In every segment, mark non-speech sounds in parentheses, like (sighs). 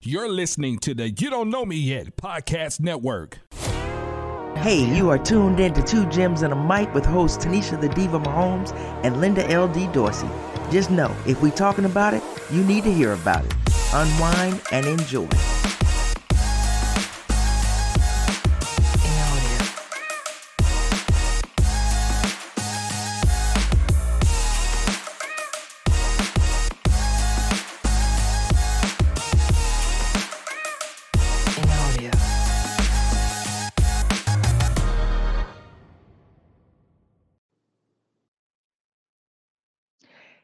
You're listening to the You Don't Know Me Yet podcast network. Hey, you are tuned in to Two Gems and a Mic with hosts Tanisha the Diva Mahomes and Linda L.D. Dorsey. Just know, if we talking about it, you need to hear about it. Unwind and enjoy.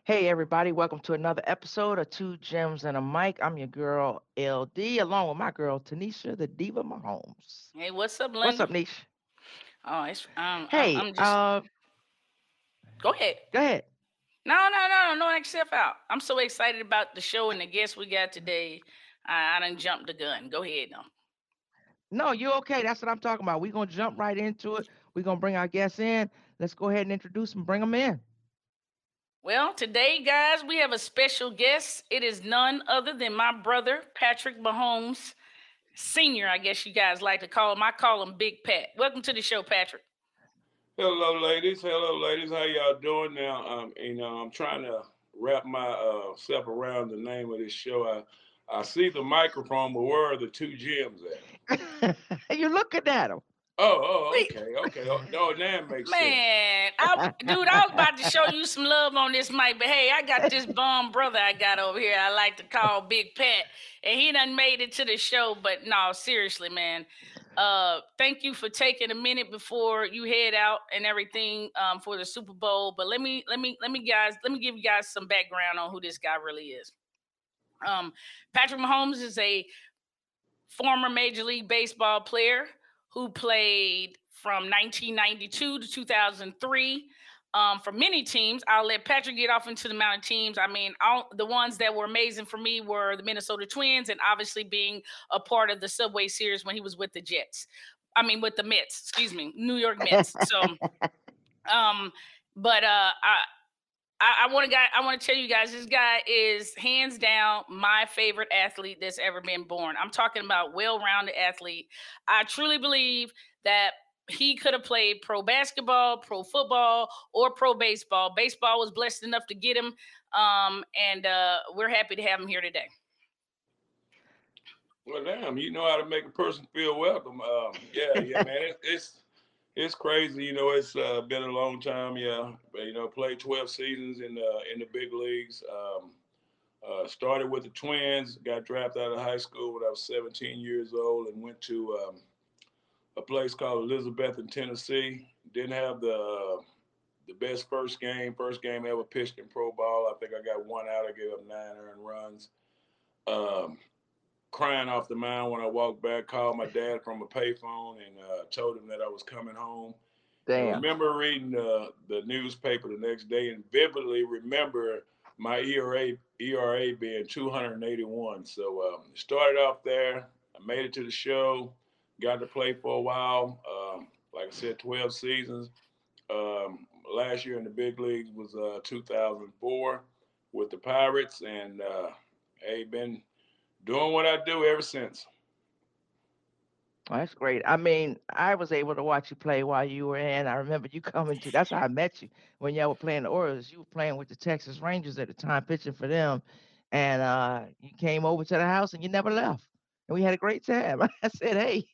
Hey, everybody, welcome to another episode of Two Gems and a Mic. I'm your girl, LD, along with my girl, Tanisha, the Diva Mahomes. Hey, what's up, Linda? What's up, Nish? Oh, it's um. Hey, I'm, I'm just. uh, go ahead. go ahead. No, no, no, no, no. Except out. I'm so excited about the show and the guests we got today. I, I done jumped the gun. Go ahead now. No, you okay. That's what I'm talking about. We're going to jump right into it. We're going to bring our guests in. Let's go ahead and introduce them, bring them in. Well, today, guys, we have a special guest. It is none other than my brother, Patrick Mahomes, Senior. I guess you guys like to call him. I call him Big Pat. Welcome to the show, Patrick. Hello, ladies. Hello, ladies. How y'all doing now? Um, you know, I'm trying to wrap myself around the name of this show. I, I see the microphone, but where are the two gems at? (laughs) You're looking at them. Oh, oh, okay, okay. Oh, no, that makes sense. Man, I, dude, I was about to show you some love on this mic, but hey, I got this bomb brother I got over here. I like to call Big Pat, and he done made it to the show. But no, seriously, man. Uh, thank you for taking a minute before you head out and everything um, for the Super Bowl. But let me, let me, let me, guys, let me give you guys some background on who this guy really is. Um, Patrick Mahomes is a former Major League Baseball player who played from 1992 to 2003 um, for many teams. I'll let Patrick get off into the amount of teams. I mean, all, the ones that were amazing for me were the Minnesota Twins and obviously being a part of the Subway Series when he was with the Jets. I mean, with the Mets, excuse me, New York Mets. So, (laughs) um, but uh, I. I, I want to guy. I want to tell you guys, this guy is hands down my favorite athlete that's ever been born. I'm talking about well-rounded athlete. I truly believe that he could have played pro basketball, pro football, or pro baseball. Baseball was blessed enough to get him, um, and uh, we're happy to have him here today. Well, damn, you know how to make a person feel welcome. Um, yeah, yeah, man. It, it's it's crazy. You know, it's uh, been a long time. Yeah, you know, played 12 seasons in the in the big leagues. Um, uh, started with the Twins. Got drafted out of high school when I was 17 years old, and went to um, a place called Elizabethton Tennessee. Didn't have the the best first game. First game ever pitched in pro ball. I think I got one out. I gave up nine earned runs. Um, crying off the mound when I walked back. Called my dad from a payphone and uh, told him that I was coming home. I Damn. remember reading the the newspaper the next day and vividly remember my ERA ERA being 281. So um, started off there. I made it to the show. Got to play for a while. Um, like I said, 12 seasons. Um, last year in the big leagues was uh, 2004 with the Pirates, and uh, hey, been doing what I do ever since. Oh, that's great. I mean, I was able to watch you play while you were in. I remember you coming to. That's how I met you when y'all were playing the Orioles. You were playing with the Texas Rangers at the time, pitching for them, and uh, you came over to the house and you never left. And we had a great time. (laughs) I said, "Hey,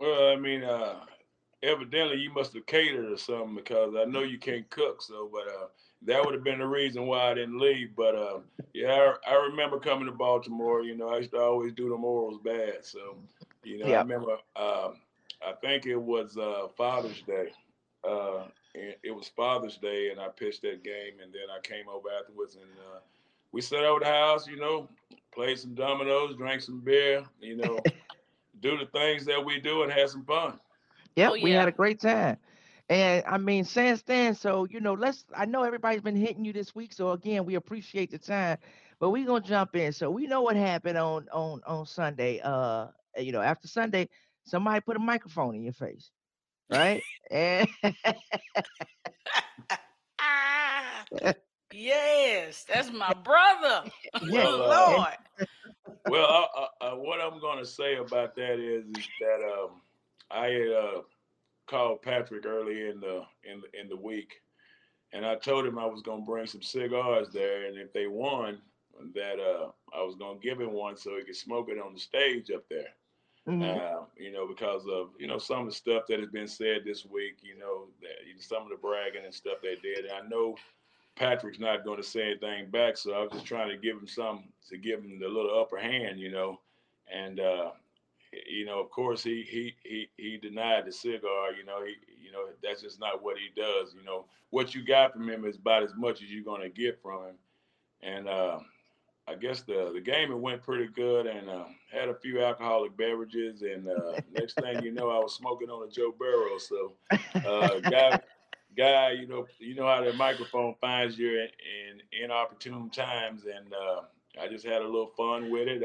Well, I mean, uh, evidently you must have catered or something because I know you can't cook. So, but uh, that would have been the reason why I didn't leave. But uh, yeah, I, I remember coming to Baltimore. You know, I used to always do the morals bad. So, you know, I remember. Um, I think it was uh, Father's Day. Uh, and it was Father's Day, and I pitched that game, and then I came over afterwards, and uh, we sat over the house. You know, played some dominoes, drank some beer. You know, (laughs) do the things that we do, and had some fun. Yep, Oh, we had a great time. And I mean, since then, so you know, let's I know everybody's been hitting you this week. So again, we appreciate the time. But we're gonna jump in. So we know what happened on on on Sunday. Uh you know, after Sunday, somebody put a microphone in your face. Right? (laughs) and (laughs) Yes, that's my (laughs) brother. Well, uh, Lord. Well, uh, uh, uh, what I'm going to say about that is, is that um, I uh, called Patrick early in the in the, in the week, and I told him I was going to bring some cigars there, and if they won, that uh, I was going to give him one so he could smoke it on the stage up there. Mhm. Uh, you know, because of you know some of the stuff that has been said this week. You know, that, you know, some of the bragging and stuff they did. And I know Patrick's not going to say anything back, so I was just trying to give him some to give him the little upper hand. You know, and uh, you know, of course, he he he he denied the cigar. You know, he you know that's just not what he does. You know, what you got from him is about as much as you're to get from him. And uh, I guess the the game it went pretty good, and uh, had a few alcoholic beverages. And uh, next thing you know, I was smoking on a Joe Burrow. So, uh, guy, guy, you know, you know how the microphone finds you in, in inopportune times, and uh, I just had a little fun with it.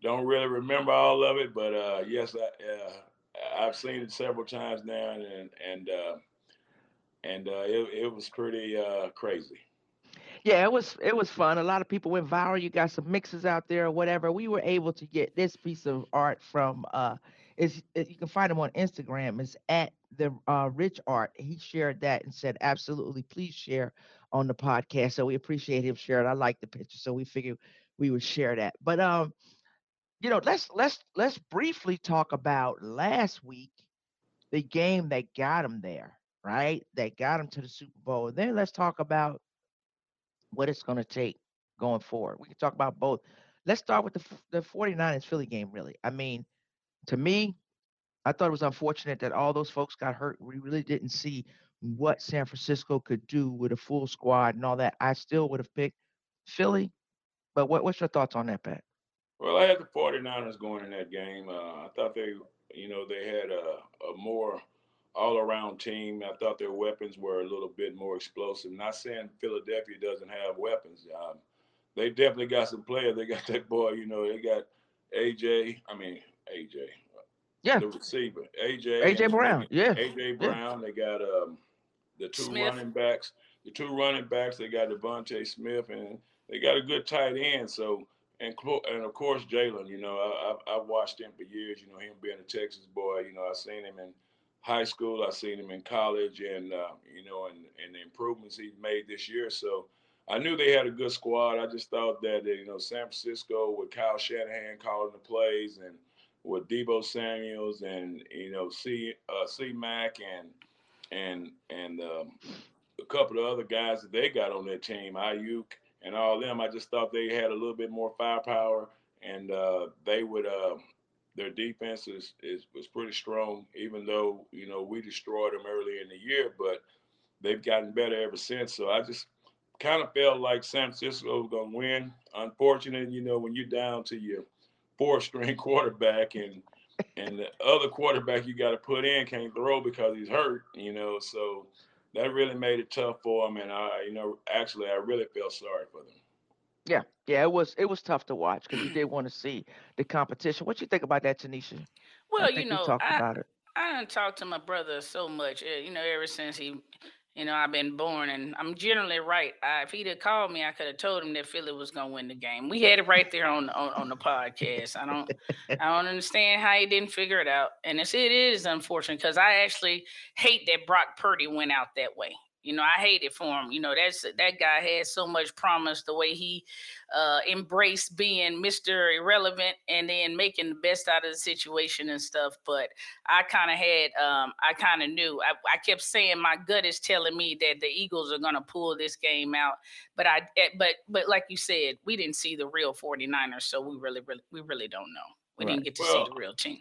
Uh, don't really remember all of it, but uh, yes, I, uh, I've seen it several times now, and and uh, and uh, it, it was pretty uh, crazy. Yeah, it was it was fun. A lot of people went viral. You got some mixes out there or whatever. We were able to get this piece of art from uh is it, you can find him on Instagram. It's at the uh rich art. He shared that and said, absolutely, please share on the podcast. So we appreciate him sharing. I like the picture. So we figured we would share that. But um, you know, let's let's let's briefly talk about last week, the game that got him there, right? That got him to the Super Bowl. And then let's talk about what it's going to take going forward. We can talk about both. Let's start with the the 49ers Philly game really. I mean, to me, I thought it was unfortunate that all those folks got hurt. We really didn't see what San Francisco could do with a full squad and all that. I still would have picked Philly. But what, what's your thoughts on that, Pat? Well, I had the 49ers going in that game. Uh, I thought they, you know, they had a, a more all-around team. I thought their weapons were a little bit more explosive. Not saying Philadelphia doesn't have weapons. Um, they definitely got some players. They got (laughs) that boy, you know, they got AJ. I mean AJ, Yeah, the receiver, AJ. AJ Brown. Yeah, AJ Brown. They got um, the two Smith. running backs. The two running backs. They got DeVonta Smith, and they got a good tight end. So and and of course Jalen. You know, I, I've watched him for years. You know, him being a Texas boy. You know, I've seen him in high school. I've seen him in college, and uh, you know, and and the improvements he's made this year. So. I knew they had a good squad. I just thought that you know San Francisco with Kyle Shanahan calling the plays and with Deebo Samuels and you know C uh, C Mac and and and um, a couple of other guys that they got on their team, Aiyuk and all them. I just thought they had a little bit more firepower and uh, they would. Uh, their defense is, is was pretty strong, even though you know we destroyed them early in the year, but they've gotten better ever since. So I just kind of felt like San Francisco was going to win. Unfortunately, you know, when you're down to your four string (laughs) quarterback and and the other quarterback you got to put in can't throw because he's hurt, you know, so that really made it tough for him. And I, you know, actually, I really felt sorry for them. yeah, yeah. It was it was tough to watch because you did want to see the competition. What you think about that, Tanisha? Well, think you we know, talked I, about it. I done talked to my brother so much, uh, you know, ever since he, you know, I've been born, and I'm generally right. I, if he'd have called me, I could have told him that Philly was gonna win the game. We had it right there on on, on the podcast. I don't, I don't understand how he didn't figure it out, and it's, it is unfortunate because I actually hate that Brock Purdy went out that way. You know, I hate it for him. You know, that's that guy had so much promise. The way he uh, embraced being Mister Irrelevant and then making the best out of the situation and stuff. But I kind of had, um, I kind of knew. I, I kept saying my gut is telling me that the Eagles are going to pull this game out. But I, eh, but but like you said, we didn't see the real 49ers, so we really, really, we really don't know. We Right. didn't get to Well, see the real team.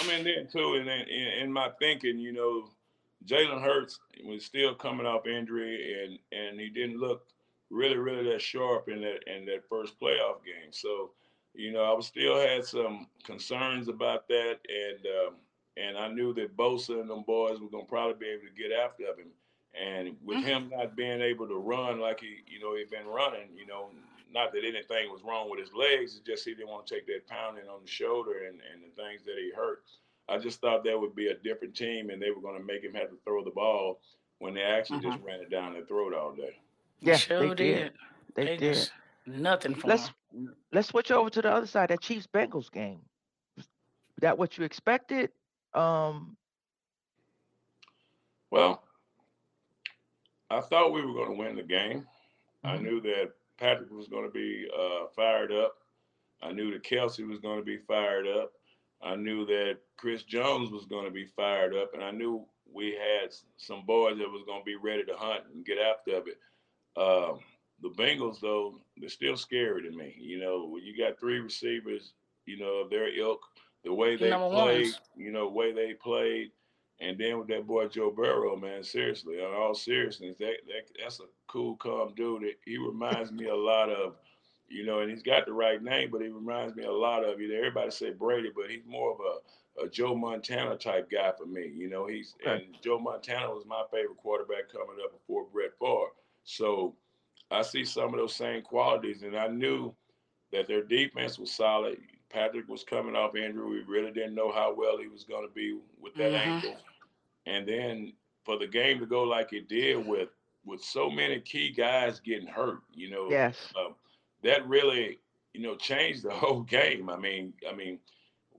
I mean, then too, and in, in, in my thinking, you know, Jalen Hurts was still coming off injury, and and he didn't look really, really that sharp in that in that first playoff game. So, you know, I was still had some concerns about that, and um, and I knew that Bosa and them boys were gonna probably be able to get after him. And with Mhm. him not being able to run like he, you know, he'd been running, you know, not that anything was wrong with his legs, it's just he didn't want to take that pounding on the shoulder and, and the things that he hurt. I just thought that would be a different team and they were going to make him have to throw the ball when they actually just ran it down their throat all day. Yeah, sure they did. They, They did. nothing for Let's him. let's switch over to the other side. That Chiefs Bengals game. That what you expected? Um, Well, I thought we were going to win the game. I Mhm. knew that Patrick was going to be uh, fired up. I knew that Kelce was going to be fired up. I knew that Chris Jones was going to be fired up, and I knew we had some boys that was going to be ready to hunt and get after it. Um, the Bengals, though, they're still scary to me. You know, when you got three receivers, you know, of their ilk, the way they Number played, ones. you know, way they played, and then with that boy Joe Burrow, man, seriously, on all seriousness, that, that that's a cool, calm dude. He reminds me a lot of, you know, and he's got the right name, but he reminds me a lot of you. know, Everybody say Brady, but he's more of a, a Joe Montana type guy for me. You know, he's Okay. and Joe Montana was my favorite quarterback coming up before Brett Favre. So I see some of those same qualities, and I knew that their defense was solid. Patrick was coming off injury. We really didn't know how well he was going to be with that Mhm. ankle. And then for the game to go like it did with with so many key guys getting hurt, you know, yes. um, that really, you know, changed the (laughs) whole game. I mean, I mean,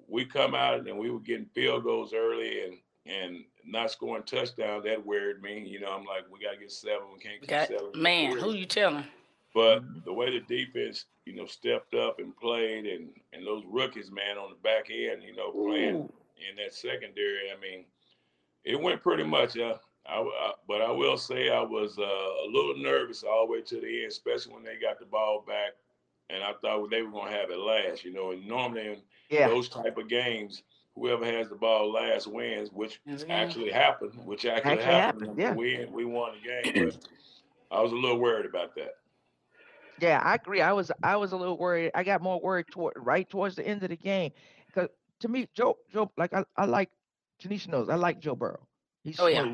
we come out and we were getting field goals early and and not scoring touchdowns. That worried me. You know, I'm like, we gotta get seven. We can't keep Got seven. man, who you telling? But Mhm. the way the defense, you know, stepped up and played, and and those rookies, man, on the back end, you know, playing Ooh. in that secondary. I mean, it went pretty much. Uh, I, I, but I will say I was uh, a little nervous all the way to the end, especially when they got the ball back, and I thought they were gonna have it last. You know, and normally in Yeah. those type of games, whoever has the ball last wins, which Yes, ma'am. actually happened. Which actually, Actually happened. happened, yeah. We we won the game, but I was a little worried about that. Yeah, I agree. I was I was a little worried. I got more worried toward right towards the end of the game because to me, Joe Joe like I, I like Tanisha knows I like Joe Burrow. He's Oh, yeah.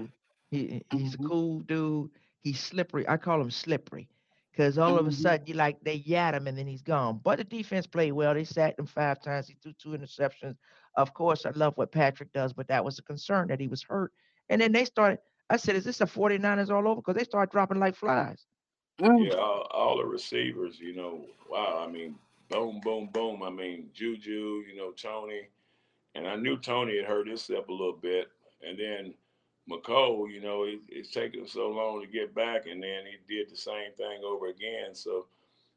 He he's a cool dude. He's slippery. I call him slippery because all of a Mhm. sudden you like they yat him and then he's gone. But the defense played well. They sacked him five times. He threw two interceptions. Of course, I love what Patrick does, but that was a concern that he was hurt. And then they started. I said, "Is this a 49ers all over?" Because they started dropping like flies. Yeah, all, all the receivers, you know, wow. I mean, boom, boom, boom. I mean, Juju, you know, Tony, and I knew Tony had hurt himself a little bit, and then Mecole, you know, it, it's taken so long to get back, and then he did the same thing over again. So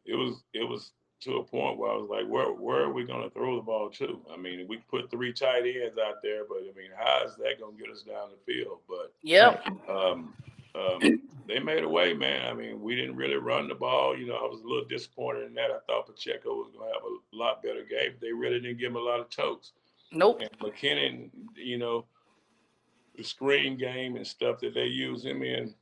it was it was to a point where I was like, where where are we going to throw the ball to? I mean, we put three tight ends out there, but I mean, how is that going to get us down the field? But yeah, um, um, they made a way, man. I mean, we didn't really run the ball. You know, I was a little disappointed in that. I thought Pacheco was going to have a lot better game. They really didn't give him a lot of tokes. Nope. And McKinnon, you know, the screen game and stuff that they use him in,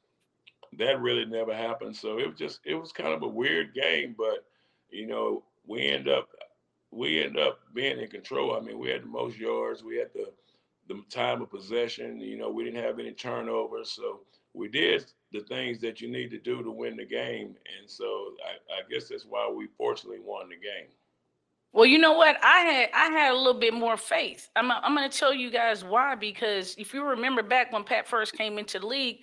that really never happened. So it was just, it was kind of a weird game, but you know, we end up, we end up being in control. I mean, we had the most yards, we had the the time of possession. You know, we didn't have any turnovers, so we did the things that you need to do to win the game. And so I, I guess that's why we fortunately won the game. Well, you know what? I had I had a little bit more faith. I'm I'm going to tell you guys why because if you remember back when Pat first came into the league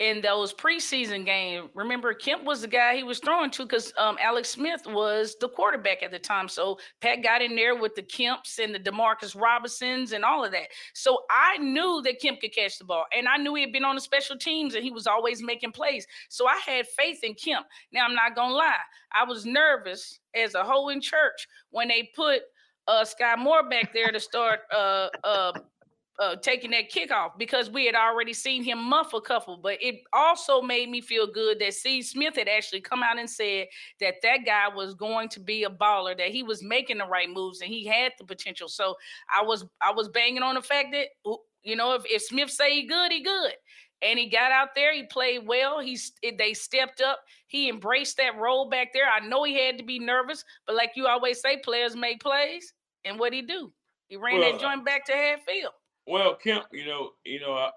in those preseason games, remember Kemp was the guy he was throwing to because um, Alex Smith was the quarterback at the time. So Pat got in there with the Kemps and the Demarcus Robinsons and all of that. So I knew that Kemp could catch the ball, and I knew he had been on the special teams and he was always making plays. So I had faith in Kemp. Now I'm not gonna lie, I was nervous as a whole in church when they put uh Sky Moore back there to start uh uh uh, taking that kickoff because we had already seen him muff a couple, but it also made me feel good that Steve Smith had actually come out and said that that guy was going to be a baller, that he was making the right moves and he had the potential. So I was I was banging on the fact that you know if, if Smith say he good, he good. And he got out there, he played well. He's they stepped up. He embraced that role back there. I know he had to be nervous, but like you always say, players make plays. And what he do? He ran Well, that joint back to half field. Well, Kemp, you know, you know, I,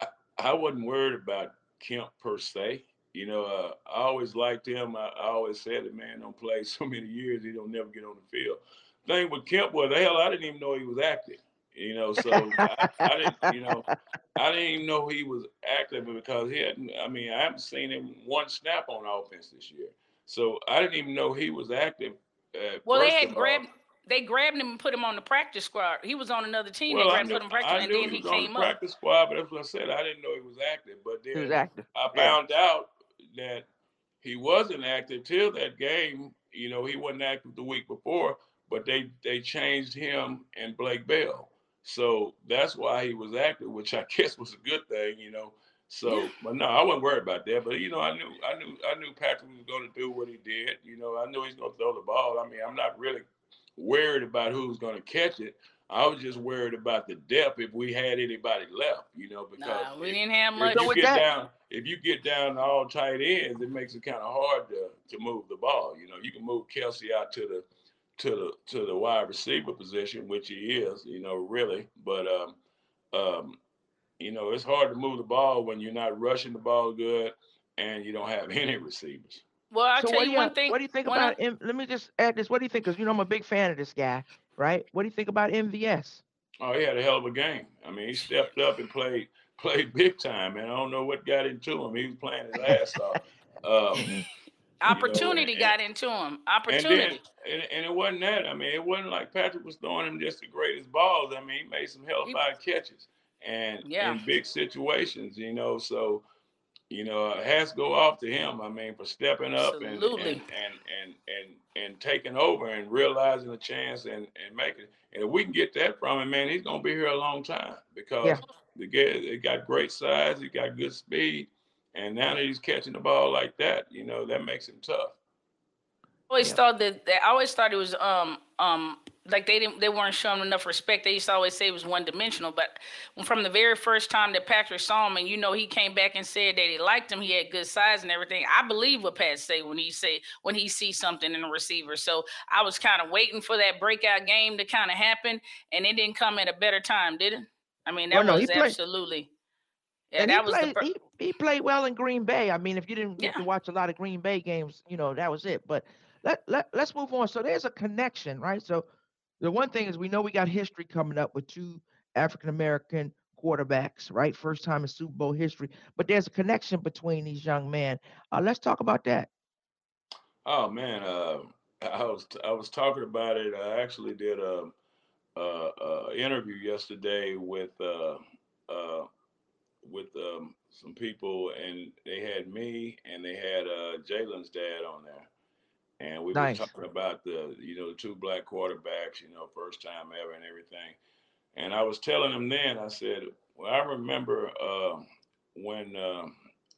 I, I wasn't worried about Kemp per se. You know, uh, I always liked him. I, I always said that man don't play (laughs) so many years, he don't never get on the field. Thing with Kemp was, hell, I didn't even know he was active. You know, so I, I, didn't, you know, (laughs) I didn't even know he was active because he hadn't. I mean, I haven't seen him one snap on offense this year, so I didn't even know he was active. Uh, well, they had grabbed. They grabbed him and put him on the practice squad. He was on another team. Well, they grabbed knew, put him practice, and then he, he came on the practice squad. But that's what I said. I didn't know he was active. But then he was active. I found yeah. out that he wasn't active till that game. You know, he wasn't active the week before, but they they changed him and Blake Bell. So that's why he was active, which I (laughs) guess was a good thing, you know. So, but no, I wasn't worried about that. But you know, I knew, I knew, I knew Patrick was going to do what he did. You know, I knew he's going to throw the ball. I mean, I'm not really worried about who's going to catch it. I was just worried about the depth if we had anybody left. You know, because nah, we if, didn't have much. If you get down, if you get down to all tight ends, it makes it kind of hard to to move the ball. You know, you can move Kelce out to the to the to the wide receiver position, which he is, you know, really. But um, um, you know, it's hard to move the ball when you're not rushing the ball good and you don't have (laughs) any receivers. Well, I'll so tell you, you one thing. What do you think about? I, M- let me just add this. What do you think? Because you know I'm a big fan of this guy, right? What do you think about MVS? Oh, he had a hell of a game. I mean, he stepped up and played (laughs) played big time, man. I don't know what got into him. He was playing his ass off. (laughs) Um, Opportunity you know, and, got into him. Opportunity. And, then, and, and, it wasn't that. I mean, it wasn't like Patrick was throwing him just the greatest balls. I mean, he made some hell of catches and yeah. in big situations, you know. So, you know, it has to go off to him. I mean, for stepping up and and, and and and and taking over and realizing the chance and and making it. And if we can get that from him, man, he's gonna be here a long time because yeah. the guy he got great size, he got good speed and now that he's catching the ball like that, you know, that makes him tough. I always yeah. thought that, that I always thought it was um um like they didn't they weren't showing enough respect. They used to always say it was one dimensional. But from the very first time that Patrick saw him, and you know he came back and said that he liked him, he had good size and everything. I believe what Pat say when he say when he sees something in a receiver. So I was kind of waiting for that breakout game to kind of happen, and it didn't come at a better time, did it? I mean that well, no, was absolutely. Yeah, and that was played, the. he, he played well in Green Bay. I mean, if you didn't get yeah. to watch a lot of Green Bay games, you know that was it. But let let let's move on. So there's a connection, right? So the one thing is we know we got history coming up with two African American quarterbacks, right? First time in Super Bowl history. But there's a connection between these young men. Uh, let's talk about that. Oh man, uh, (laughs) I was I was talking about it. I actually did a, a, a interview yesterday with uh, uh, with um, some people, and they had me and they had uh, Jalen's dad on there, and we nice. were talking about the you know the two black quarterbacks, you know, first time ever and everything. And I was telling them then, I said, well, I remember uh, when uh,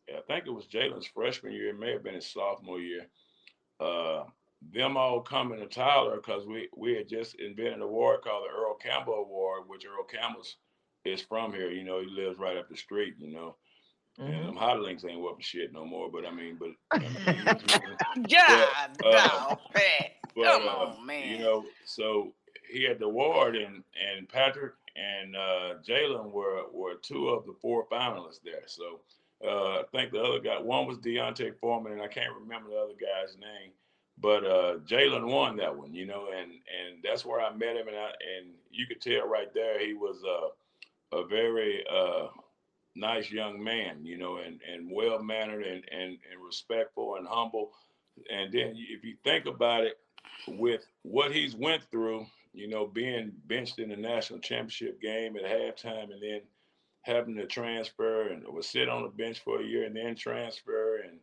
I think it was Jalen's freshman year, it may have been his sophomore year. Uh, them all coming to Tyler because we we had just invented an award called the Earl Campbell Award, which Earl Campbell's is from here. You know, he lives right up the street. You know, mm-hmm. and them hot links ain't worth shit no more. But I mean, but (laughs) I mean, God, but, uh, (laughs) but, come uh, on, man. You know, so he had the award, and and Patrick and uh, Jalen were were two of the four finalists there. So. Uh, I think the other guy, one was D'Onta Foreman, and I can't remember the other guy's name but uh, Jalen won that one, you know, and and that's where I met him, and I, and you could tell right there he was uh, a very uh, nice young man, you know, and, and well mannered and, and, and respectful and humble. And then if you think about it, with what he's went through, you know, being benched in the national championship game at halftime and then having to transfer and was sit on the bench for a year and then transfer and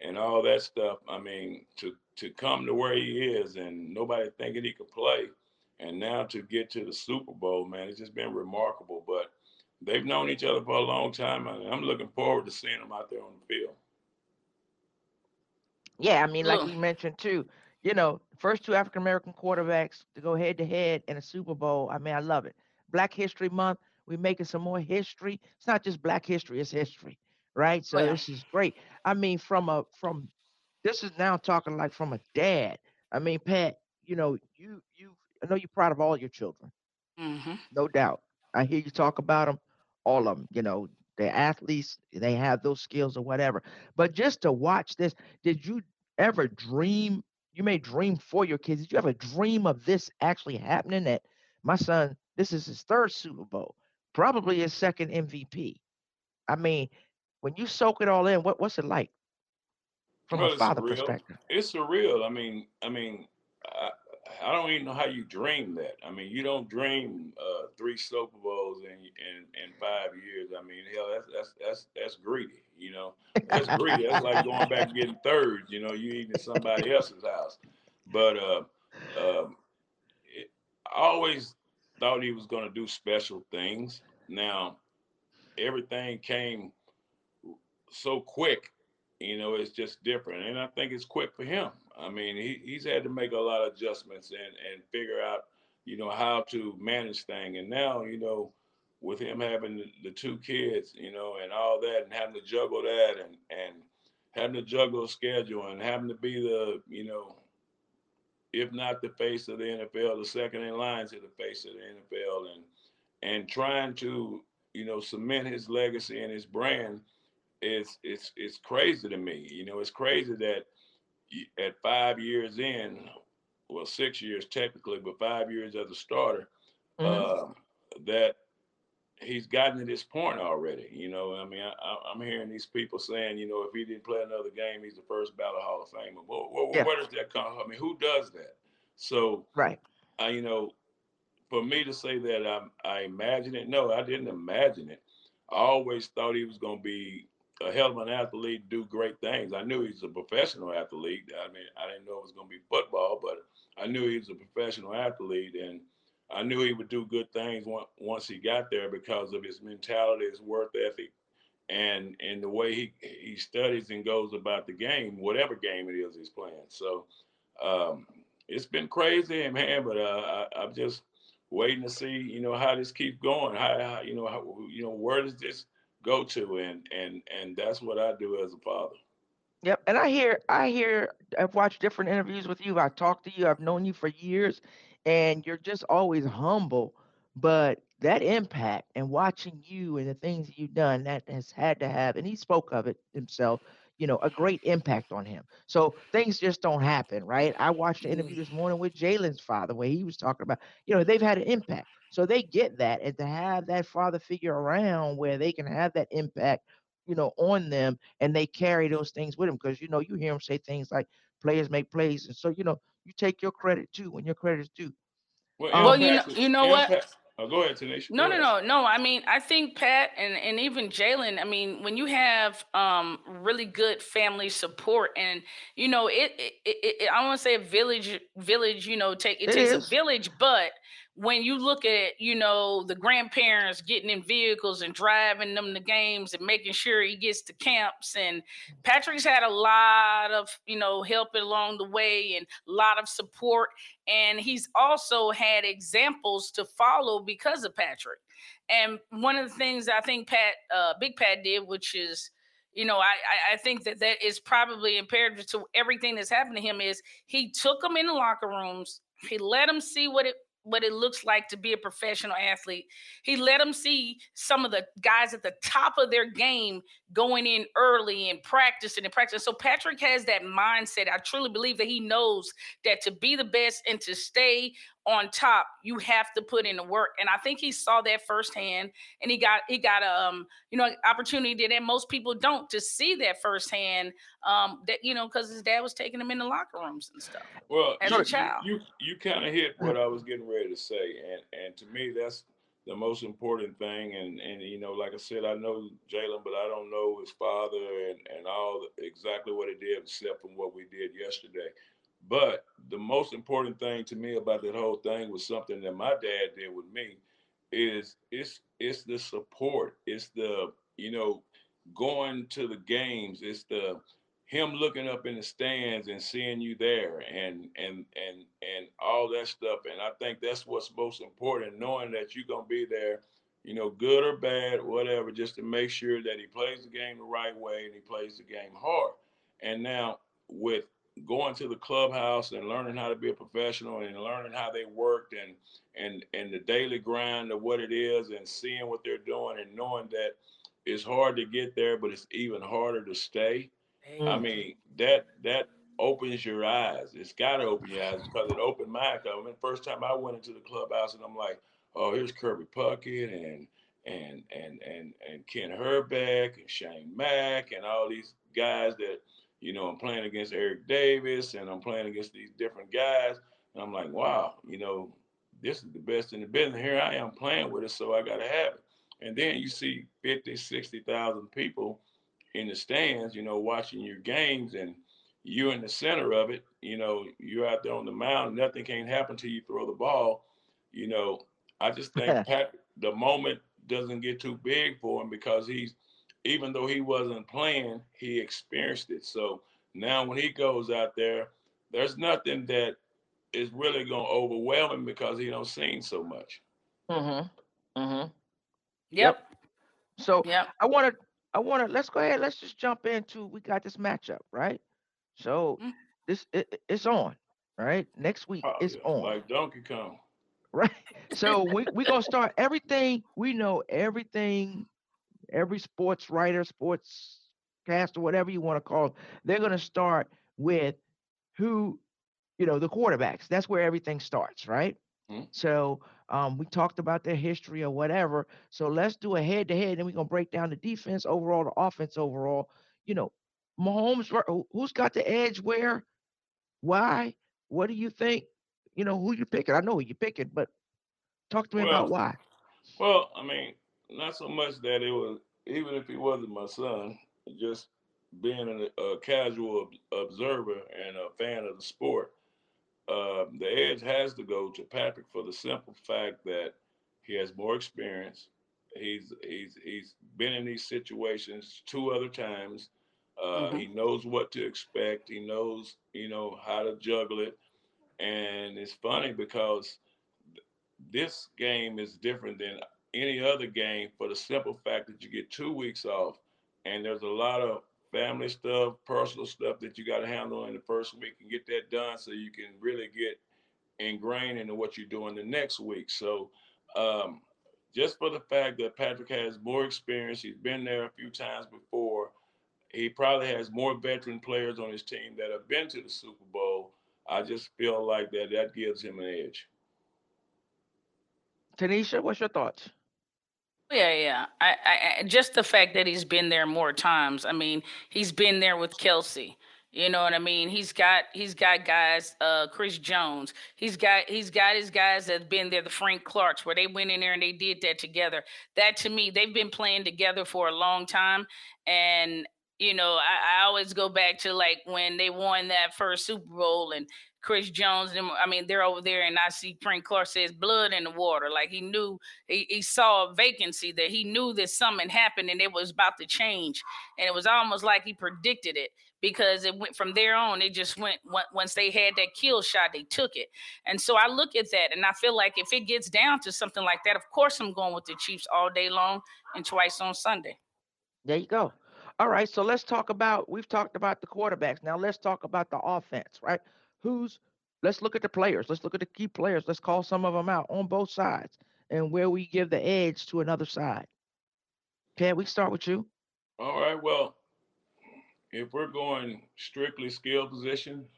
and all that stuff. I mean, to to come to where he is and nobody thinking he could play and now to get to the Super Bowl, man, it's just been remarkable. But they've known each other for a long time, and I'm looking forward to seeing them out there on the field. Yeah, I mean, like we mentioned too, you know, first two African American quarterbacks to go head to head in a Super Bowl. I mean, I love it. Black History Month, we're making some more history. It's not just Black history; it's history, right? So oh, yeah. this is great. I mean, from a from this is now talking like from a dad. I mean, Pat, you know, you you I know you're proud of all your children, mm-hmm. no doubt. I hear you talk about them, all of them. You know, they're athletes, they have those skills or whatever. But just to watch this, did you ever dream? You may dream for your kids. Did you ever dream of this actually happening? That my son This is his third Super Bowl, probably his second MVP. I mean, when you soak it all in, what what's it like from Well, a father surreal. perspective? It's surreal. I mean, I mean, I, I don't even know how you dream that. I mean, you don't dream uh, three Super Bowls in in in five years. I mean, hell, that's that's that's that's greedy. You know, that's greedy. That's like going back and getting thirds. You know, you eating at somebody else's house. But uh, um, it, I always thought he was going to do special things. Now, everything came so quick you know, it's just different. And I think it's quick for him. I mean, he, he's had to make a lot of adjustments and, and figure out, you know, how to manage things. And now, you know, with him having the, the two kids, you know, and all that and having to juggle that and, and having to juggle schedule and having to be the, you know, if not the face of the NFL, the second in line to the face of the NFL and and trying to, you know, cement his legacy and his brand it's it's it's crazy to me. You know, it's crazy that at five years in, well, six years technically, but five years as a starter, Mhm. um, that he's gotten to this point already. You know, I mean, I, I- I'm hearing these people saying, you know, if he didn't play another game, he's the first ballot Hall of Famer. Well, well, Yeah. where does that come? I mean, who does that? So, Right. I, you know, for me to say that I, I imagine it, no, I didn't imagine it. I always thought he was going to be a hell of an athlete, do great things. I knew he was a professional athlete. I mean, I didn't know it was going to be football, but I knew he was a professional athlete, and I knew he would do good things on- once he got there because of his mentality, his work ethic, and and the way he he studies and goes about the game, whatever game it is he's playing. So um, it's been crazy, man. But uh, I, I'm just waiting to see, you know, how this keeps going. How, how you know, how, you know, where does this go to? And and and that's what I do as a father. Yep. And I hear, I hear, I've watched different interviews with you. I've talked to you. I've known you for years, and you're just always humble. But that impact and watching you and the things you've done, that has had to have, and he spoke of it himself, you know, a great impact on him. So things just don't happen, right? I watched an interview this morning with Jalen's father where he was talking about, you know, they've had an impact. So they get that. And to have that father figure around where they can have that impact, you know, on them and they carry those things with them. Because, you know, you hear them say things like players make plays. And so, you know, you take your credit too when your credit is due. Well, Um, Well, you know- you know what? Impact- Oh, go ahead, Tanisha. No, Go no, ahead. no, no. I mean, I think Pat and and even Jalen. I mean, when you have um really good family support, and you know, it, it, it, it I want to say a village, village. You know, take it, It takes is. a village, but when you look at you know the grandparents getting in vehicles and driving them to games and making sure he gets to camps and patrick's had a lot of you know help along the way and a lot of support and he's also had examples to follow because of patrick. And one of the things i think pat uh, big pat did which is you know I, I think that that is probably imperative to everything that's happened to him is he took them in the locker rooms he let them see what it what it looks like to be a professional athlete. He let them see some of the guys at the top of their game going in early and practicing and practicing. So Patrick has that mindset. I truly believe that he knows that to be the best and to stay on top, you have to put in the work. And I think he saw that firsthand and he got he got a um, you know, opportunity that most people don't to see that firsthand. Um, that you know, because his dad was taking him in the locker rooms and stuff. Well, as you, a child. you you kind of hit what I was getting ready to say, and and to me that's the most important thing. And and you know, like I said, I know Jalen, but I don't know his father and and all exactly what he did, except from what we did yesterday. But the most important thing to me about that whole thing was something that my dad did with me is it's it's the support it's the you know going to the games it's the him looking up in the stands and seeing you there and and and and all that stuff and i think that's what's most important knowing that you're going to be there you know good or bad whatever just to make sure that he plays the game the right way and he plays the game hard. And now with going to the clubhouse and learning how to be a professional and learning how they worked and and and the daily grind of what it is and seeing what they're doing and knowing that it's hard to get there but it's even harder to stay I mean, that that opens your eyes. It's got to open your eyes because it opened mine. I mean, first time I went into the clubhouse and I'm like, oh, here's Kirby Puckett and and and and and Ken Hrbek and Shane Mack and all these guys that you know I'm playing against Eric Davis and I'm playing against these different guys and I'm like, wow, you know, this is the best in the business. Here I am playing with it, so I got to have it. And then you see 50, 60,000 people in the stands, you know, watching your games and you're in the center of it. You know, you're out there on the mound. Nothing can happen till you throw the ball. You know, I just think (laughs) Pat, the moment doesn't get too big for him because he's, even though he wasn't playing, he experienced it. So now when he goes out there, there's nothing that is really going to overwhelm him because he don't sing so much. Mm-hmm. Mm-hmm. Yep. So Yep. I want to, I want to. Let's go ahead. Let's just jump into. We got this matchup, right? So Mm. this it, it- it's on, right? Next week Oh, it's yeah, on, Like Donkey Kong. (laughs) right? So we we gonna start everything. We know everything. Every sports writer, sports cast, or whatever you want to call, it, they're gonna start with who, you know, the quarterbacks. That's where everything starts, right? Mhm. So um, we talked about their history or whatever. So let's do a head to head, and we're gonna break down the defense overall, the offense overall. You know, Mahomes, who- who's got the edge? Where? Why? What do you think? You know, who you picking? I know who you picking, but talk to me about why. Well, I mean, not so much that it was, even if he wasn't my son, just being a, a casual observer and a fan of the sport, uh, the edge has to go to Patrick for the simple fact that he has more experience. He's he's he's been in these situations two other times. Uh, Mhm. He knows what to expect. He knows you know how to juggle it, and it's funny because this game is different than any other game for the simple fact that you get two weeks off and there's a lot of family stuff, personal stuff that you got to handle in the first week and get that done so you can really get ingrained into what you're doing the next week. So, um, just for the fact that Patrick has more experience, he's been there a few times before. He probably has more veteran players on his team that have been to the Super Bowl. I just feel like that that gives him an edge. Tanisha, what's your thoughts? Yeah, yeah. I, I, just the fact that he's been there more times. I mean, he's been there with Kelce. You know what I mean? He's got he's got guys, uh, Chris Jones. He's got he's got his guys that's been there, the Frank Clarks, where they went in there and they did that together. That to me, they've been playing together for a long time. And you know, I, I always go back to like when they won that first Super Bowl and Chris Jones. And I mean, they're over there, and I see Frank Clark says blood in the water. Like he knew he, he saw a vacancy that he knew that something happened and it was about to change and it was almost like he predicted it because it went from there on it just went once they had that kill shot they took it and so i look at that and i feel like if it gets down to something like that of course i'm going with the chiefs all day long and twice on sunday There you go. All right, so let's talk about we've talked about the quarterbacks. Now let's talk about the offense, right? Who's let's look at the players. Let's look at the key players. Let's call some of them out on both sides and where we give the edge to another side. Can we start with you. All right. Well, if we're going strictly skill position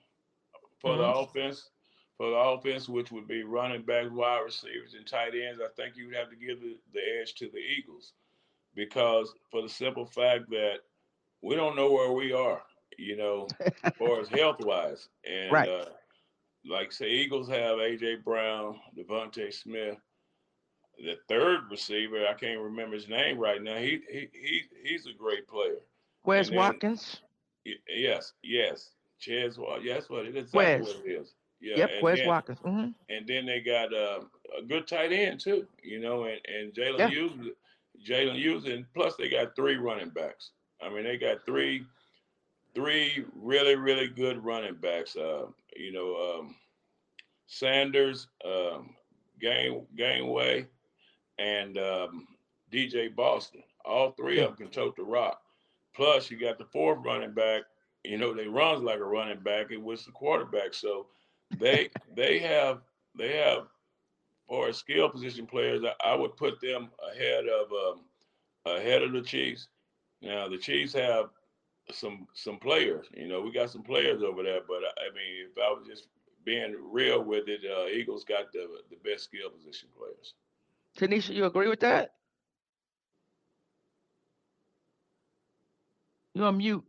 for the Mhm. offense, for the offense, which would be running back, wide receivers, and tight ends, I think you would have to give the, the edge to the Eagles because for the simple fact that we don't know where we are, you know, as (laughs) far as health wise. And Right. uh, like say Eagles have AJ Brown, DeVonta Smith. The third receiver, I can't remember his name right now. He he, he he's a great player. Where's then- Watkins? Y- Yes, yes. Ches Wa- yes, what it is Wes. exactly what it is. Yeah. yep, then, Watkins? hmm And then they got uh, a good tight end too, you know, and, and Jalen Yeah. Hughes, Jalen Hughes, and plus they got three running backs. I mean, they got three, three really, really good running backs. Uh, you know, um, Sanders, um, Gain Gainwell, and um, DJ Boston. All three of them can tote the rock. Plus, you got the fourth running back. You know, they runs like a running back. It was the quarterback. So they they have they have for skill position players. I, I would put them ahead of um, ahead of the Chiefs. Now the Chiefs have some some players. You know, we got some players over there. But I, I mean, if I was just being real with it, uh, Eagles got the the best skill position players. Tanisha, you agree with that? You're on mute.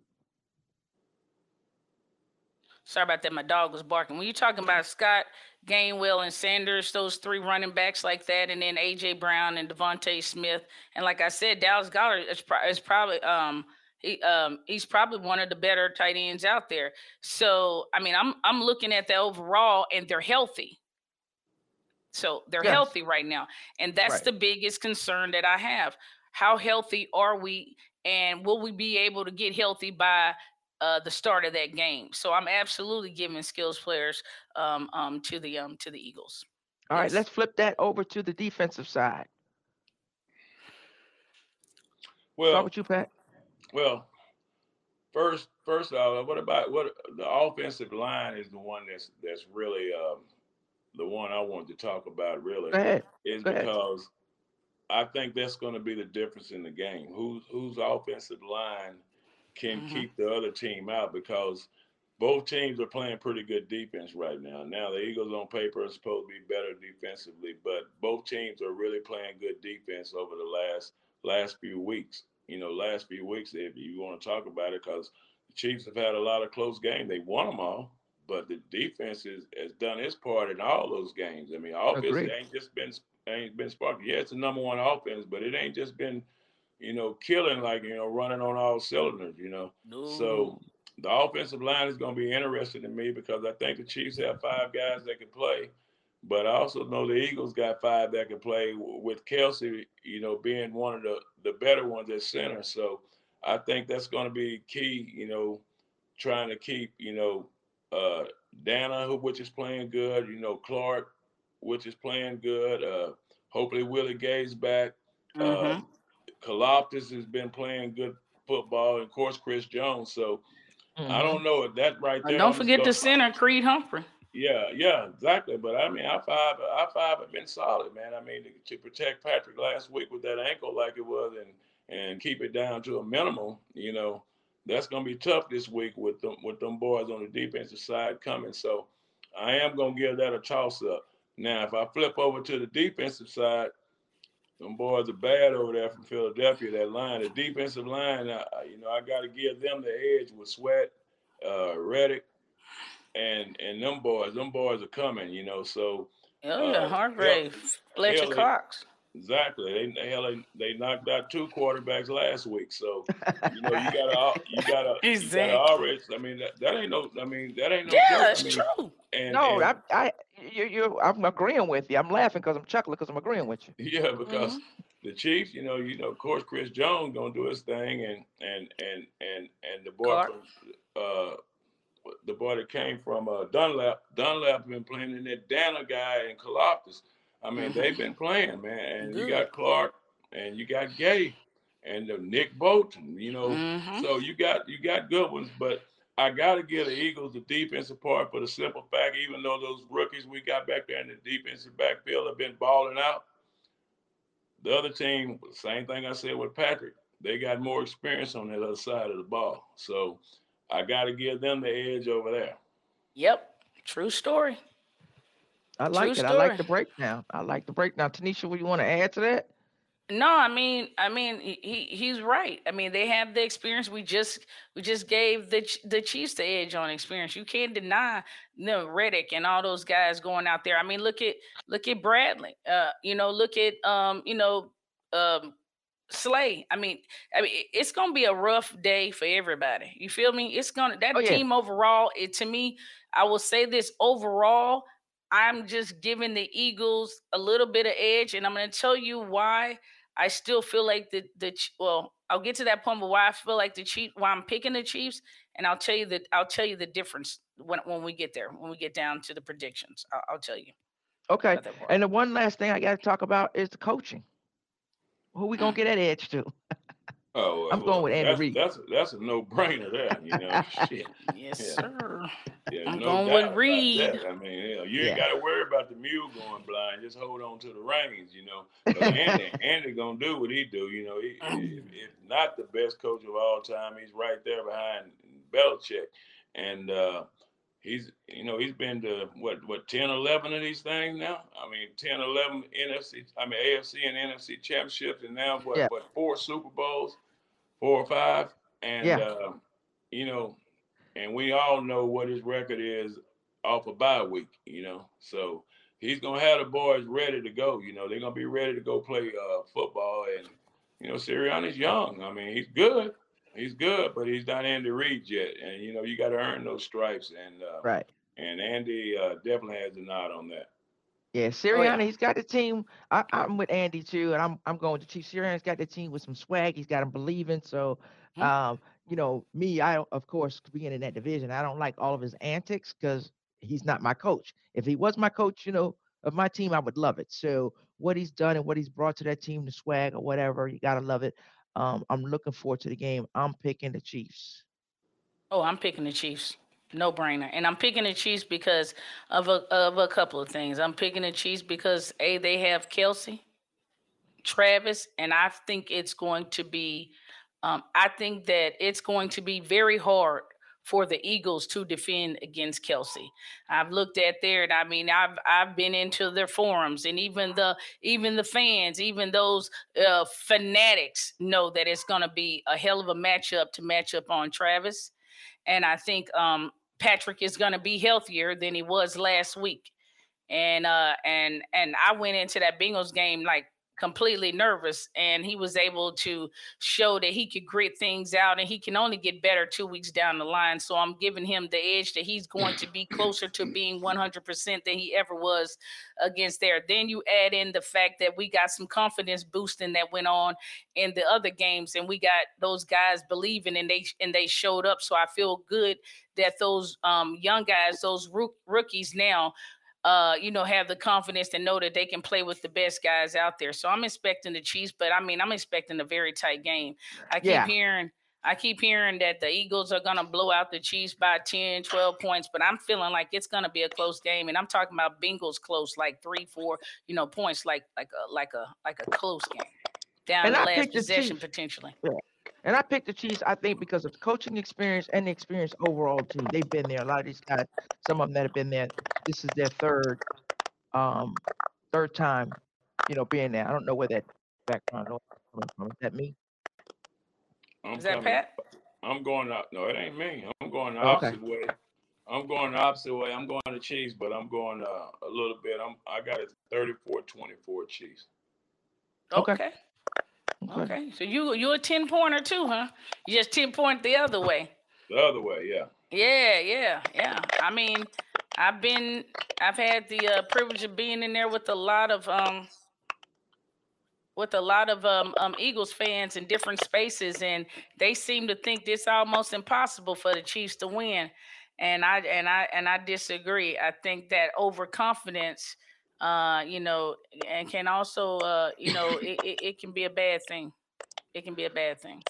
Sorry about that. My dog was barking. When you're talking about Scott, Gainwell, and Sanders, those three running backs like that, and then AJ Brown and DeVonta Smith, and like I said, Dallas Goedert is, pro- is probably um he um he's probably one of the better tight ends out there. So I mean, I'm I'm looking at the overall, and they're healthy. So they're Yes. healthy right now, and that's Right. the biggest concern that I have. How healthy are we, and will we be able to get healthy by uh, the start of that game. So I'm absolutely giving skills players um, um, to the um, to the Eagles. All right, Yes. let's flip that over to the defensive side. Well, Start with you, Pat. Well, first, first off, what about what the offensive line is the one that's that's really um, the one I wanted to talk about. Really, ahead. is Go ahead. because I think that's going to be the difference in the game. Who's whose offensive line can Mhm. keep the other team out because both teams are playing pretty good defense right now. Now the Eagles on paper are supposed to be better defensively, but both teams are really playing good defense over the last last few weeks. You know, last few weeks if you want to talk about it, because the Chiefs have had a lot of close games. They won them all, but the defense is, has done its part in all those games. I mean, offense Agreed. ain't just been ain't been sparking. Yeah, it's the number one offense, but it ain't just been, you know, killing like you know, running on all cylinders. You know, so the offensive line is going to be interesting to me because I think the Chiefs have five guys that can play, but I also know the Eagles got five that can play with Kelce, you know, being one of the, the better ones at center. So I think that's going to be key, you know, trying to keep, you know, uh, Danna, who which is playing good, you know, Clark, which is playing good. Uh, hopefully Willie Gay's back. Mhm. Uh, Karlaftis has been playing good football, and of course Chris Jones. So I Mhm. don't know if that right Uh, there. don't forget the center, Creed Humphrey. Yeah, yeah, exactly. But I mean, I five, I five have been solid, man. I mean, to, to protect Patrick last week with that ankle like it was, and and keep it down to a minimum. You know, that's gonna be tough this week with them with them boys on the defensive side coming. So I am gonna give that a toss up. Now, if I flip over to the defensive side, them boys are bad over there from Philadelphia. That line, the defensive line, I- you know, I got to give them the edge with Sweat, uh, Reddick, and and them boys. Them boys are coming, you know. So Oh yeah, Uh, Hargrave, Fletcher Hell, Cox. exactly, they they, hell, they they knocked out two quarterbacks last week. So (laughs) you know, you gotta you gotta (laughs) you Exactly. gotta always. I mean, that, that ain't no. I mean, that ain't no. Yeah, joke. that's I mean, true. And, No, and- I, I, you, you, I'm agreeing with you. I'm laughing because I'm chuckling because I'm agreeing with you. (laughs) Yeah, because Mhm. the Chiefs, you know, you know, of course, Chris Jones gonna do his thing, and and and and and the boy Clark. from uh, the boy that came from uh, Dunlap, Dunlap been playing, and that Danna guy in Karlaftis. I mean, they've been playing, man. And you got Clark, and you got Gay, and uh, Nick Bolton. You know, Mhm. so you got you got good ones, but I gotta give the Eagles the defensive part for the simple fact, even though those rookies we got back there in the defensive backfield have been balling out. The other team, same thing I said with Patrick, they got more experience on that other side of the ball. So I gotta give them the edge over there. Yep, true story. I like True it. I like the story. breakdown. I like the breakdown. Tanisha, what you want to add to that? No, I mean, I mean, he, he he's right. I mean, they have the experience. We just we just gave the the Chiefs the edge on experience. You can't deny no Reddick and all those guys going out there. I mean, look at look at Bradley. Uh, you know, look at um, you know, um, Slay. I mean, I mean, it's gonna be a rough day for everybody. You feel me? It's gonna that Oh, yeah. team overall. It to me, I will say this overall. I'm just giving the Eagles a little bit of edge, and I'm going to tell you why I still feel like the the well, I'll get to that point, but why I feel like the Chiefs, why I'm picking the Chiefs, and I'll tell you that I'll tell you the difference when when we get there, when we get down to the predictions. I'll, I'll tell you. Okay. about that part. And the one last thing I got to talk about is the coaching. Who we gonna get that edge to? Oh, (laughs) I'm going with Andy that's, Reid. That's that's a no brainer there. You know, (laughs) shit. yes, Yeah. sir. Yeah, I'm no going doubt with Reid. that. I mean, you, know, you ain't got to worry about the mule going blind. Just hold on to the reins, you know. Andy, (laughs) Andy gonna do what he do. You know, he, if, if not the best coach of all time, he's right there behind Belichick. And uh, he's you know he's been to what what 10 11 of these things now? I mean 10 11 nfc i mean afc and nfc championships and now what Yeah. what four super bowls four or five? And Yeah. uh, you know and we all know what his record is off a bye week you know? So he's gonna have the boys ready to go you know? They're gonna be ready to go play uh, football and you know Sirianni's young. I mean he's good he's good but he's not Andy Reid yet and you know you got to earn those stripes and uh, Right. and Andy uh, definitely has a nod on that. Yeah, Sirianni, he's got the team. I, I'm with Andy too, and I'm I'm going to Chief. Sirianni's got the team with some swag. He's got them believing. So, um, you know, me, I of course being in that division, I don't like all of his antics because he's not my coach. If he was my coach, you know, of my team, I would love it. So what he's done and what he's brought to that team, the swag or whatever, you gotta love it. Um, I'm looking forward to the game. I'm picking the Chiefs. Oh, I'm picking the Chiefs. No brainer. And I'm picking the Chiefs because of a of a couple of things. I'm picking the Chiefs because A, they have Kelce, Travis, and I think it's going to be um, I think that it's going to be very hard for the Eagles to defend against Kelce. I've looked at there and I mean I've I've been into their forums and even the even the fans, even those uh, fanatics know that it's going to be a hell of a matchup to match up on Travis and I think um, Patrick is going to be healthier than he was last week. And uh, and and I went into that Bengals game like completely nervous, and he was able to show that he could grit things out, and he can only get better two weeks down the line. So I'm giving him the edge that he's going to be closer to being 100% than he ever was against there. Then you add in the fact that we got some confidence boosting that went on in the other games, and we got those guys believing, and they and they showed up. So I feel good that those um, young guys, those rook- rookies now, uh, you know, have the confidence to know that they can play with the best guys out there. So I'm expecting the Chiefs, but I mean, I'm expecting a very tight game. I keep Yeah. hearing. I keep hearing that the Eagles are going to blow out the Chiefs by 10, 12 points, but I'm feeling like it's going to be a close game. And I'm talking about Bengals close, like three, four, you know, points, like like a like a like a close game down And the I last possession potentially. And I picked the Chiefs, I think, because of the coaching experience and the experience overall too. They've been there. A lot of these guys, some of them that have been there, this is their third, um, third time, you know, being there. I don't know where that background noise is coming from. Is that me? I'm Is that coming- Pat? I'm going up. No, it ain't me. I'm going the Oh, okay. opposite way. I'm going the opposite way. I'm going to Chiefs, but I'm going uh, a little bit. I'm I got it 34-24 Chiefs. Okay. Okay. Okay. So you you a 10 pointer too, huh? You just 10 point the other way. The other way, yeah. Yeah, yeah, yeah. I mean, I've been I've had the uh, privilege of being in there with a lot of um with a lot of um, um Eagles fans in different spaces and they seem to think this almost impossible for the Chiefs to win. And I and I and I disagree. I think that overconfidence uh you know and can also uh you know it, it, it can be a bad thing. It can be a bad thing.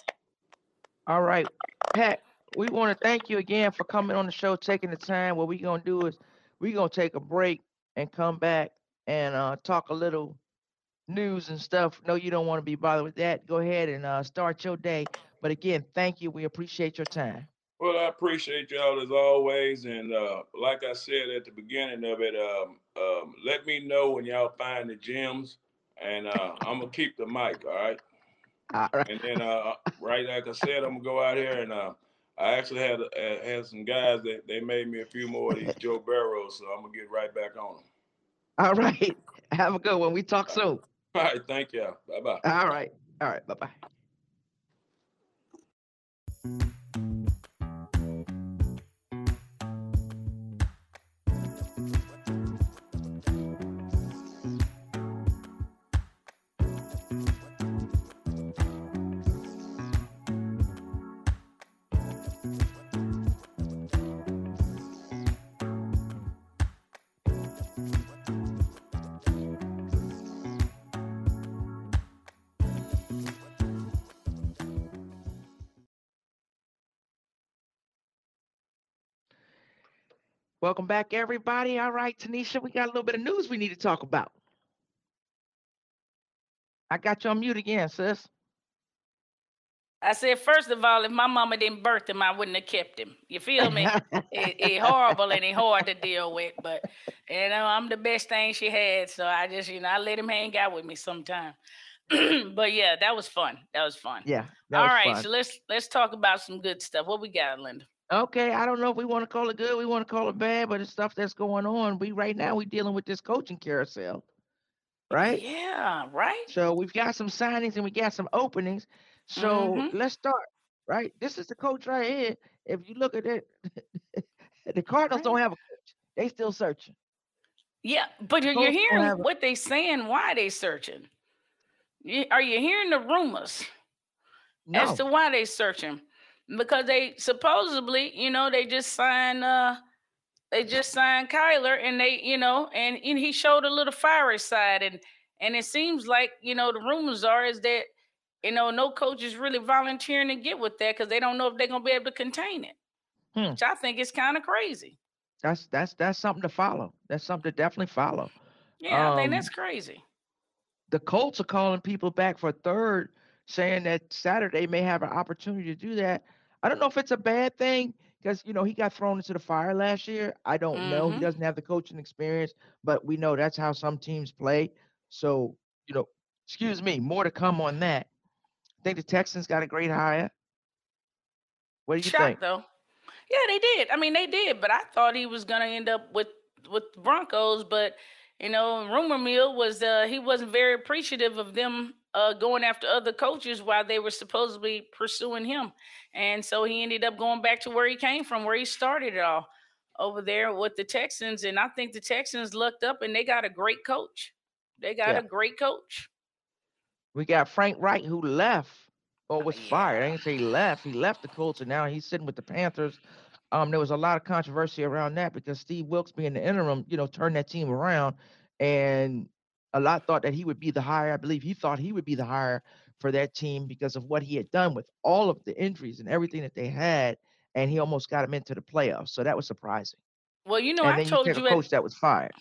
All right, Pat. We want to thank you again for coming on the show, taking the time. What we're gonna do is we're gonna take a break and come back and uh, talk a little news and stuff. No, you don't want to be bothered with that. Go ahead and uh, start your day. But again, thank you. We appreciate your time. Well, I appreciate y'all as always, and uh, like I said at the beginning of it, um, um, let me know when y'all find the gems, and uh, I'm gonna keep the mic, all right? All right. And then, uh, right like I said, I'm gonna go out here and uh, I actually had uh, had some guys that they made me a few more of these (laughs) Joe Barrows, so I'm gonna get right back on them. All right. (laughs) Have a good one. We talk soon. All right, thank y'all. Bye bye. All right. All right. Bye bye. Welcome back, everybody. All right, Tanisha, we got a little bit of news we need to talk about. I got you on mute again, sis. I said, first of all, if my mama didn't birth him, I wouldn't have kept him. You feel me? (laughs) it, it horrible and it hard to deal with, but you know, I'm the best thing she had. So I just, you know, I let him hang out with me sometime. (clears throat) but yeah, that was fun. That was fun. Yeah. All right, fun. so let's let's talk about some good stuff. What we got, Linda? Okay, I don't know if we want to call it good, we want to call it bad, but it's stuff that's going on. We right now we dealing with this coaching carousel, right? Yeah, right. So we've got some signings and we got some openings. So mm-hmm. let's start. Right, this is the coach right here. If you look at it, (laughs) the Cardinals right. don't have a coach. They still searching. Yeah, but you're, you're hearing what they saying. Why they searching? Are you hearing the rumors no. as to why they searching? Because they supposedly, you know, they just signed uh they just signed Kyler and they, you know, and, and he showed a little fiery side and and it seems like, you know, the rumors are is that, you know, no coach is really volunteering to get with that because they don't know if they're gonna be able to contain it. Hmm. Which I think is kind of crazy. That's that's that's something to follow. That's something to definitely follow. Yeah, um, I think that's um, crazy. The Colts are calling people back for third, saying that Saturday may have an opportunity to do that. I don't know if it's a bad thing because you know he got thrown into the fire last year. I don't mm-hmm. know. He mm-hmm. doesn't have the coaching experience, but we know that's how some teams play. So you know, excuse me, more to come on that. I think the Texans got a great hire. What do you Shocked, think? Though, yeah, they did. I mean, they did, but I thought he was gonna end up with with Broncos. But you know, rumor mill was uh, he wasn't very appreciative of them uh, going after other coaches while they were supposedly pursuing him. And so he ended up going back to where he came from, where he started it all over there with the Texans. And I think the Texans looked up and they got a great coach. They got yeah. a great coach. We got Frank Reich who left or was yeah. fired. I didn't say he left. He left the Colts and now he's sitting with the Panthers. Um, there was a lot of controversy around that because Steve Wilks being the interim, you know, turned that team around. And a lot thought that he would be the hire. I believe he thought he would be the hire for that team because of what he had done with all of the injuries and everything that they had, and he almost got them into the playoffs. So that was surprising. Well, you know, and I told you, you a coach at, that was fired.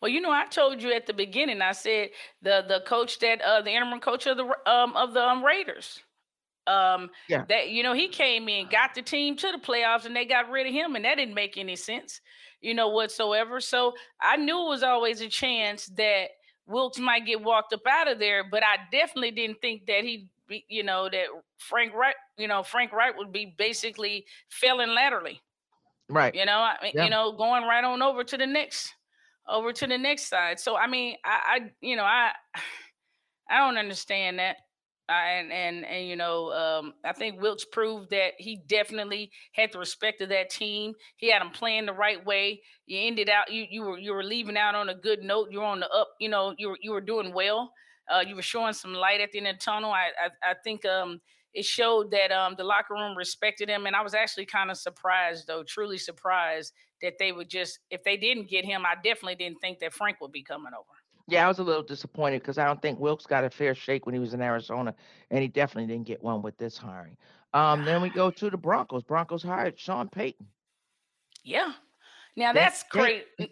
Well, you know, I told you at the beginning. I said the the coach that uh the interim coach of the um of the um, Raiders. Um, yeah. That you know he came in, got the team to the playoffs, and they got rid of him, and that didn't make any sense, you know, whatsoever. So I knew it was always a chance that Wilks might get walked up out of there, but I definitely didn't think that he, you know, that Frank Reich, you know, Frank Reich would be basically failing laterally. Right. You know, I mean, yeah. you know, going right on over to the next, over to the next side. So I mean, I, I you know, I, (sighs) I don't understand that and and and you know, um, I think Wilks proved that he definitely had the respect of that team. He had them playing the right way. You ended out you you were you were leaving out on a good note. You were on the up. You know, you were you were doing well. Uh, you were showing some light at the end of the tunnel. I I, I think um, it showed that um, the locker room respected him, and I was actually kind of surprised, though, truly surprised that they would just if they didn't get him. I definitely didn't think that Frank would be coming over. Yeah, I was a little disappointed because I don't think Wilks got a fair shake when he was in Arizona, and he definitely didn't get one with this hiring. Um, then we go (sighs) to the Broncos. Broncos hired Sean Payton. Yeah. Now that's, that's crazy.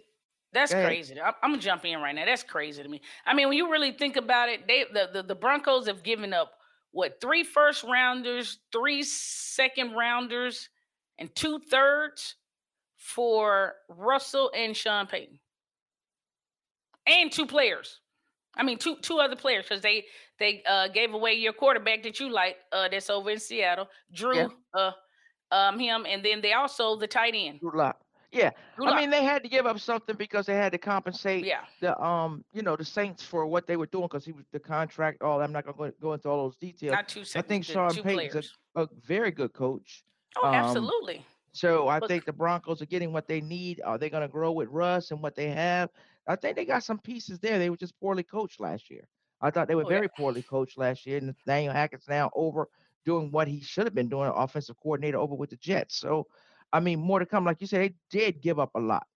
That's crazy. I'm, I'm, gonna jump in right now. That's crazy to me. I mean, when you really think about it, they the, the, the Broncos have given up what three first rounders, three second rounders, and two thirds for Russell and Sean Payton and two players. I mean, two two other players because they they uh, gave away your quarterback that you like uh, that's over in Seattle, Drew, yeah. uh, um, him, and then they also the tight end. Drew Lock. Yeah, Drew I mean they had to give up something because they had to compensate. Yeah. the um you know the Saints for what they were doing because he was the contract. All I'm not gonna go into all those details. Not two seconds, I think Sean Payton's a, a, very good coach. Oh, um, absolutely. So I think the Broncos are getting what they need. Are they going to grow with Russ and what they have? I think they got some pieces there. They were just poorly coached last year. I thought they were oh, very yeah. poorly coached last year. And Daniel Hackett's now over doing what he should have been doing, offensive coordinator over with the Jets. So, I mean, more to come. Like you said, they did give up a lot.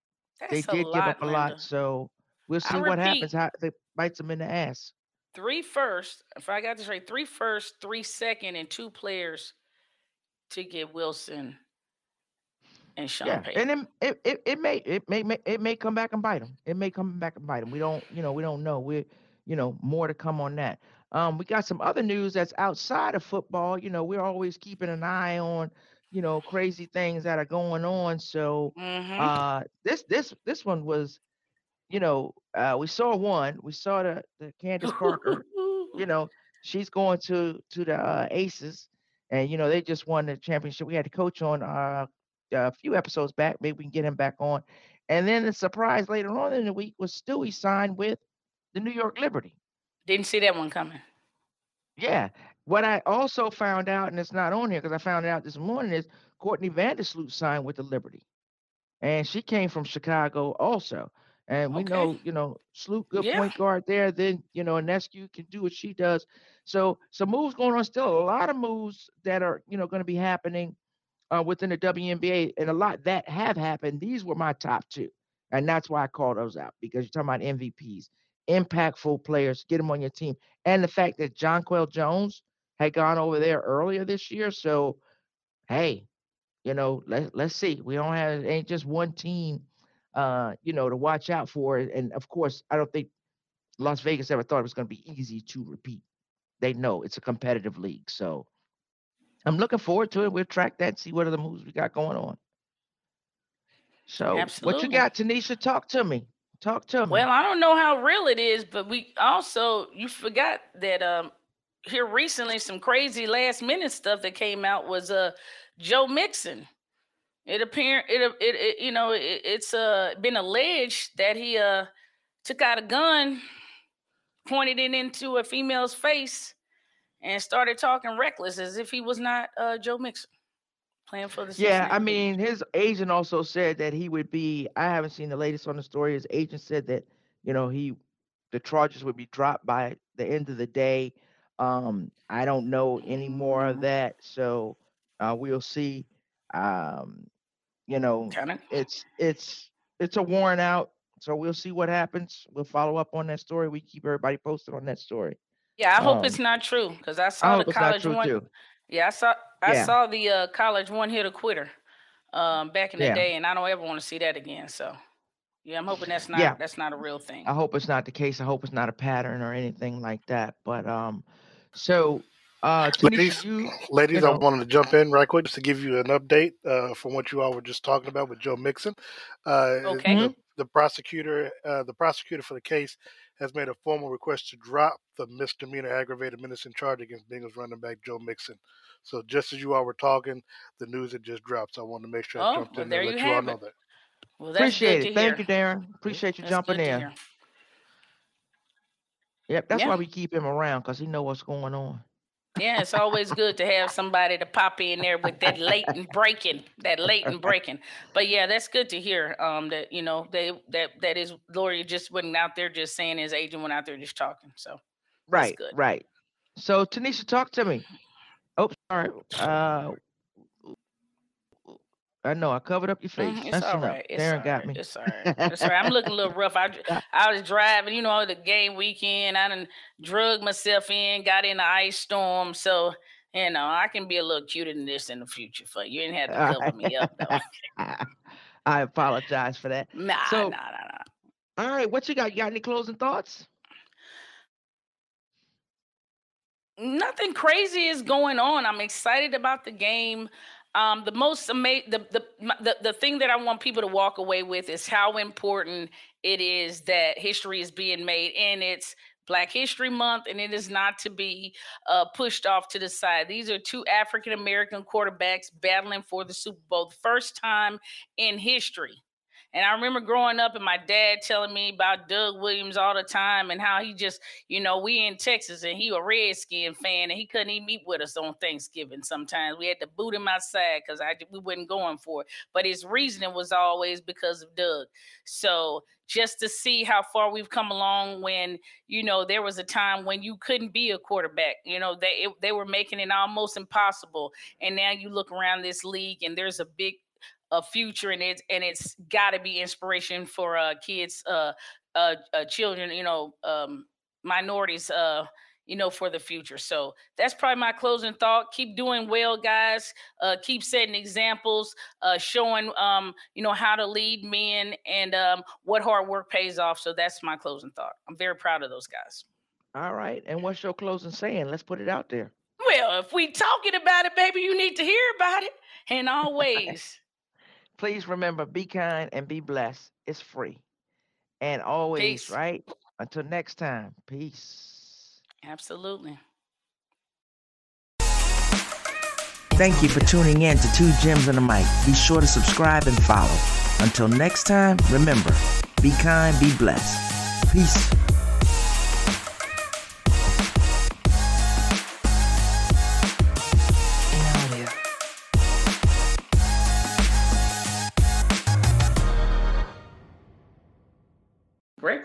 That's they did lot, give up a Linda. lot. So we'll see what happens. How they bites them in the ass. Three first, if I got this right, three first, three second, and two players to get Wilson and Sean yeah. Payton. And it, it, it, may it may it may come back and bite them. It may come back and bite them. We don't you know we don't know. We you know more to come on that. Um, we got some other news that's outside of football. You know, we're always keeping an eye on, you know, crazy things that are going on. So Mm-hmm. uh this this this one was, you know, uh we saw one. We saw the the Candace Parker, you (laughs) know, she's going to to the uh, Aces, and you know they just won the championship. We had the coach on uh, a few episodes back. Maybe we can get him back on. And then the surprise later on in the week was Stewie signed with the New York Liberty. Didn't see that one coming. Yeah. What I also found out, and it's not on here because I found it out this morning, is Courtney Vandersloot signed with the Liberty, and she came from Chicago also. And we Okay. know, you know, Sloot, good Yeah. point guard there. Then, you know, Ionescu can do what she does. So, some moves going on. Still a lot of moves that are, you know, going to be happening uh, within the WNBA, and a lot that have happened. These were my top two, and that's why I call those out because you're talking about MVPs, impactful players, get them on your team, and the fact that Jonquel Jones had gone over there earlier this year. So, hey, you know, let let's see. We don't have it ain't just one team, uh, you know, to watch out for. And of course, I don't think Las Vegas ever thought it was going to be easy to repeat. They know it's a competitive league, so I'm looking forward to it. We'll track that, see what other moves we got going on. So, what you got, Tanisha? Talk to me. Talk to me. Well, I don't know how real it is, but we also you forgot that um here recently some crazy last minute stuff that came out was uh Joe Mixon. It appear it it, it you know it, it's uh been alleged that he uh took out a gun, pointed it into a female's face, and started talking reckless as if he was not uh Joe Mixon playing for the Yeah, I mean, his agent also said that he would be. I haven't seen the latest on the story. His agent said that you know he, the charges would be dropped by the end of the day. Um, I don't know any more of that, so uh, we'll see. Um, you know, it's it's it's a warrant out, so we'll see what happens. We'll follow up on that story. We keep everybody posted on that story. Yeah. I hope Um, it's not true because I I saw hope the it's not college true one. too. Yeah, I saw I Yeah. saw the uh, college one hitter quitter um, back in the Yeah. day, and I don't ever want to see that again. So, yeah, I'm hoping that's not Yeah. that's not a real thing. I hope it's not the case. I hope it's not a pattern or anything like that. But um, so uh, Ladies, you ladies, you I wanted to jump in right quick just to give you an update uh, from what you all were just talking about with Joe Mixon. Uh, Okay. the, the prosecutor, uh, the prosecutor for the case, has made a formal request to drop the misdemeanor aggravated menacing charge against Bengals running back Joe Mixon. So just as you all were talking, the news had just dropped. So I wanted to make sure I Oh, jumped well, in there there and let you you all have know that. Well, that's appreciate good it. to Thank hear. you, Darren. Appreciate you That's jumping in. Yep, that's Yeah. why we keep him around because he know what's going on. Yeah, it's always good to have somebody to pop in there with that latent breaking, that latent breaking. But yeah, that's good to hear. Um, that you know they that that is Lori just wasn't out there just saying his agent went out there just talking. So Right, good. right. So Tanisha, talk to me. Oh, sorry. Uh, I know I covered up your face. Mhm, it's That's all right. It's Darren all got right. me. It's (laughs) all right. It's all right. I'm looking a little rough. I, I was driving, you know, the game weekend. I done drug myself in, got in the ice storm. So, you know, I can be a little cuter than this in the future for you. You didn't have to cover me up, though. (laughs) I apologize for that. Nah, So- nah, nah, nah. All right, what you got? You got any closing thoughts? nothing crazy is going on. I'm excited about the game. Um, the most amazing, the, the the the thing that I want people to walk away with is how important it is that history is being made, and it's Black History Month, and it is not to be uh, pushed off to the side. These are two African American quarterbacks battling for the Super Bowl, the first time in history. And I remember growing up and my dad telling me about Doug Williams all the time and how he just you know, we in Texas and he a Redskin fan and he couldn't even meet with us on Thanksgiving. Sometimes we had to boot him outside because I we wasn't going for it. But his reasoning was always because of Doug. So just to see how far we've come along when you know there was a time when you couldn't be a quarterback you know they it, they were making it almost impossible and now you look around this league and there's a big a future and it's and it's got to be inspiration for uh kids uh uh, uh children you know um minorities uh you know for the future so that's probably my closing thought keep doing well guys uh keep setting examples uh showing um you know how to lead men and um what hard work pays off so that's my closing thought i'm very proud of those guys All right. And what's your closing saying? Let's put it out there. Well, if we talking about it, baby, you need to hear about it. And (laughs) always, Please remember, be kind and be blessed. It's free. And always, Peace. right? Until next time, peace. absolutely. Thank you for tuning in to Two Gems and a Mic. Be sure to subscribe and follow. Until next time, remember, be kind, be blessed. Peace.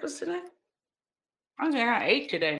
Breakfast today? I think I ate today.